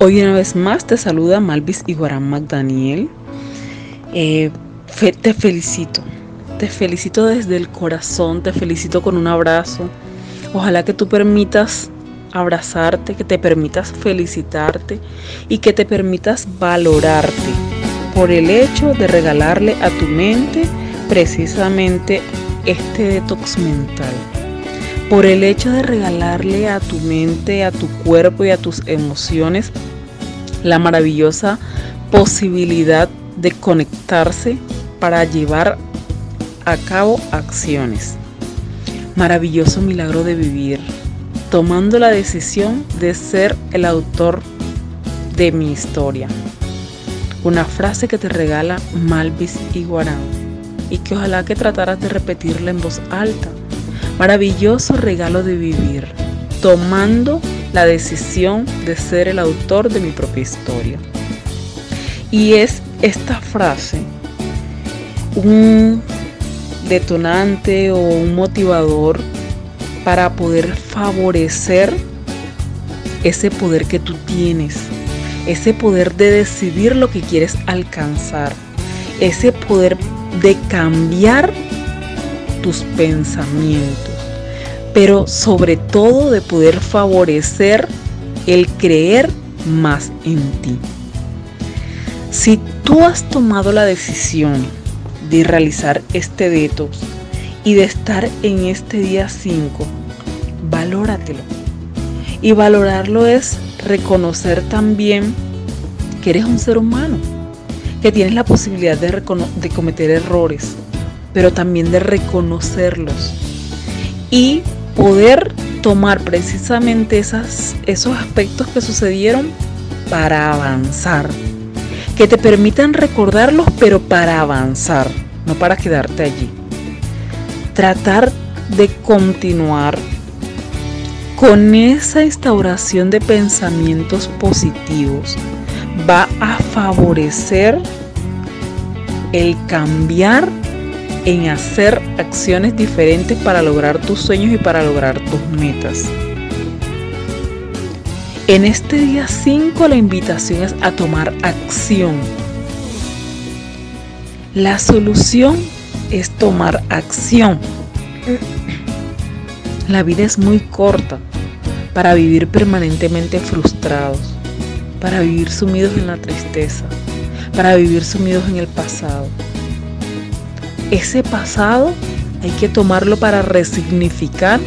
Hoy una vez más te saluda Malvis Iguarán McDaniel. Eh, te felicito, te felicito desde el corazón, te felicito con un abrazo. Ojalá que tú permitas abrazarte, que te permitas felicitarte y que te permitas valorarte por el hecho de regalarle a tu mente precisamente este detox mental. Por el hecho de regalarle a tu mente, a tu cuerpo y a tus emociones la maravillosa posibilidad de conectarse para llevar a cabo acciones. Maravilloso milagro de vivir, tomando la decisión de ser el autor de mi historia. Una frase que te regala Malvis Iguarán y que ojalá que trataras de repetirla en voz alta. Maravilloso regalo de vivir, tomando la decisión de ser el autor de mi propia historia. Y es esta frase un detonante o un motivador para poder favorecer ese poder que tú tienes, ese poder de decidir lo que quieres alcanzar, ese poder de cambiar tus pensamientos pero sobre todo de poder favorecer el creer más en ti. Si tú has tomado la decisión de realizar este detox y de estar en este día 5, valóratelo. Y valorarlo es reconocer también que eres un ser humano, que tienes la posibilidad de, de cometer errores, pero también de reconocerlos y poder tomar precisamente esas, esos aspectos que sucedieron para avanzar. Que te permitan recordarlos, pero para avanzar, no para quedarte allí. Tratar de continuar con esa instauración de pensamientos positivos va a favorecer el cambiar en hacer acciones diferentes para lograr tus sueños y para lograr tus metas. En este día 5 la invitación es a tomar acción. La solución es tomar acción. La vida es muy corta para vivir permanentemente frustrados, para vivir sumidos en la tristeza, para vivir sumidos en el pasado ese pasado hay que tomarlo para resignificar,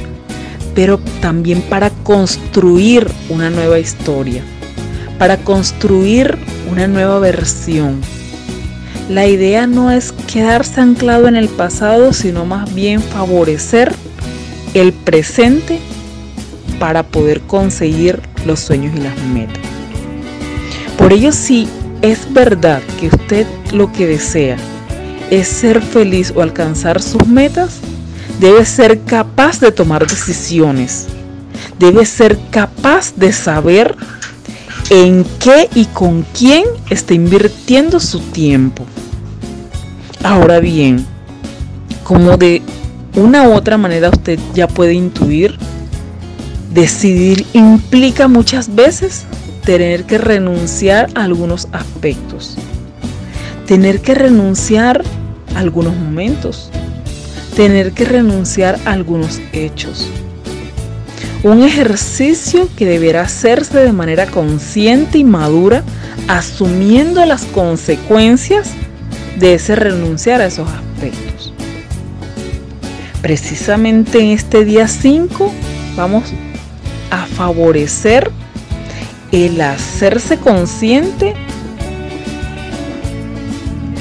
pero también para construir una nueva historia, para construir una nueva versión. La idea no es quedarse anclado en el pasado, sino más bien favorecer el presente para poder conseguir los sueños y las metas. Por ello, si es verdad que usted lo que desea es ser feliz o alcanzar sus metas, debe ser capaz de tomar decisiones. Debe ser capaz de saber en qué y con quién está invirtiendo su tiempo. Ahora bien, como de una u otra manera usted ya puede intuir, decidir implica muchas veces tener que renunciar a algunos aspectos. Tener que renunciar algunos momentos, tener que renunciar a algunos hechos. Un ejercicio que deberá hacerse de manera consciente y madura, asumiendo las consecuencias de ese renunciar a esos aspectos. Precisamente en este día 5 vamos a favorecer el hacerse consciente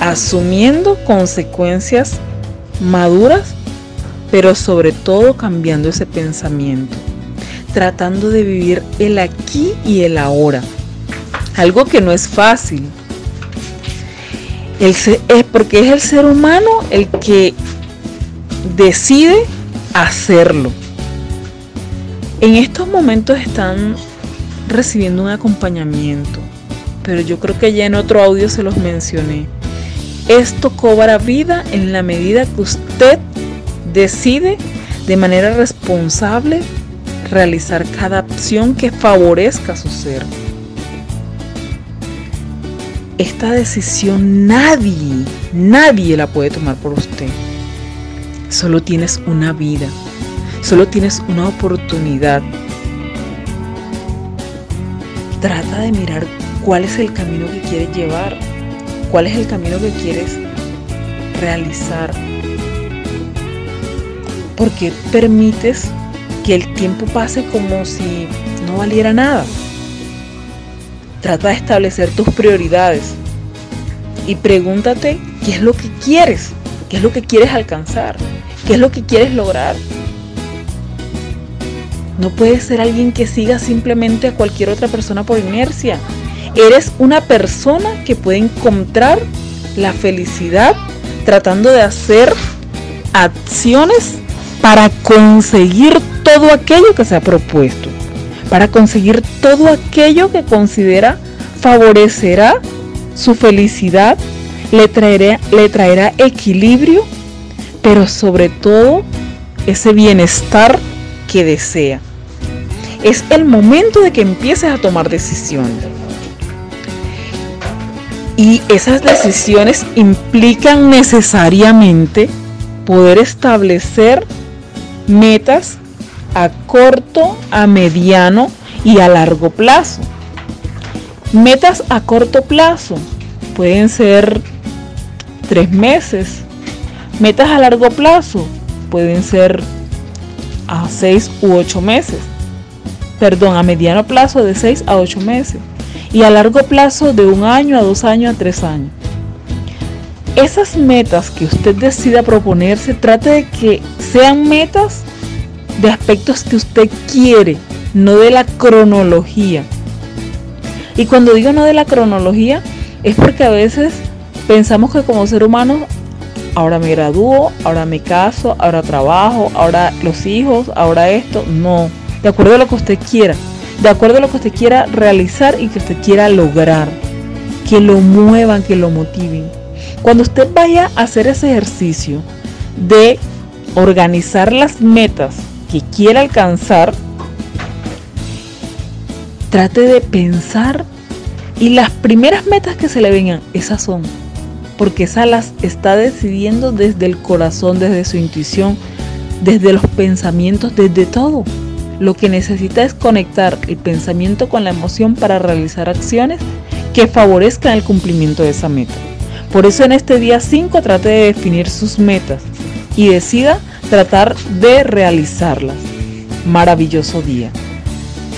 asumiendo consecuencias maduras, pero sobre todo cambiando ese pensamiento, tratando de vivir el aquí y el ahora, algo que no es fácil. es porque es el ser humano el que decide hacerlo. En estos momentos están recibiendo un acompañamiento, pero yo creo que ya en otro audio se los mencioné esto cobra vida en la medida que usted decide de manera responsable realizar cada acción que favorezca su ser. esta decisión nadie, nadie la puede tomar por usted. Solo tienes una vida, solo tienes una oportunidad. Trata de mirar cuál es el camino que quieres llevar, cuál es el camino que quieres realizar. Porque permites que el tiempo pase como si no valiera nada. Trata de establecer tus prioridades y pregúntate qué es lo que quieres, qué es lo que quieres alcanzar, qué es lo que quieres lograr. No puedes ser alguien que siga simplemente a cualquier otra persona por inercia. Eres una persona que puede encontrar la felicidad tratando de hacer acciones para conseguir todo aquello que se ha propuesto para conseguir todo aquello que considera favorecerá su felicidad, le traerá, le traerá equilibrio, pero sobre todo ese bienestar que desea. Es el momento de que empieces a tomar decisiones. Y esas decisiones implican necesariamente poder establecer metas a corto, a mediano y a largo plazo. Metas a corto plazo pueden ser tres meses. Metas a largo plazo pueden ser a seis u ocho meses. Perdón, a mediano plazo de seis a ocho meses. Y a largo plazo de un año a dos años a tres años. Esas metas que usted decida proponerse, trate de que sean metas de aspectos que usted quiere, no de la cronología. Y cuando digo no de la cronología, es porque a veces pensamos que como ser humano, ahora me gradúo, ahora me caso, ahora trabajo, ahora los hijos, ahora esto. No, de acuerdo a lo que usted quiera, de acuerdo a lo que usted quiera realizar y que usted quiera lograr, que lo muevan, que lo motiven. Cuando usted vaya a hacer ese ejercicio de organizar las metas que quiera alcanzar, trate de pensar y las primeras metas que se le vengan, esas son. Porque esas las está decidiendo desde el corazón, desde su intuición, desde los pensamientos, desde todo. Lo que necesita es conectar el pensamiento con la emoción para realizar acciones que favorezcan el cumplimiento de esa meta. Por eso en este día 5 trate de definir sus metas y decida tratar de realizarlas. Maravilloso día.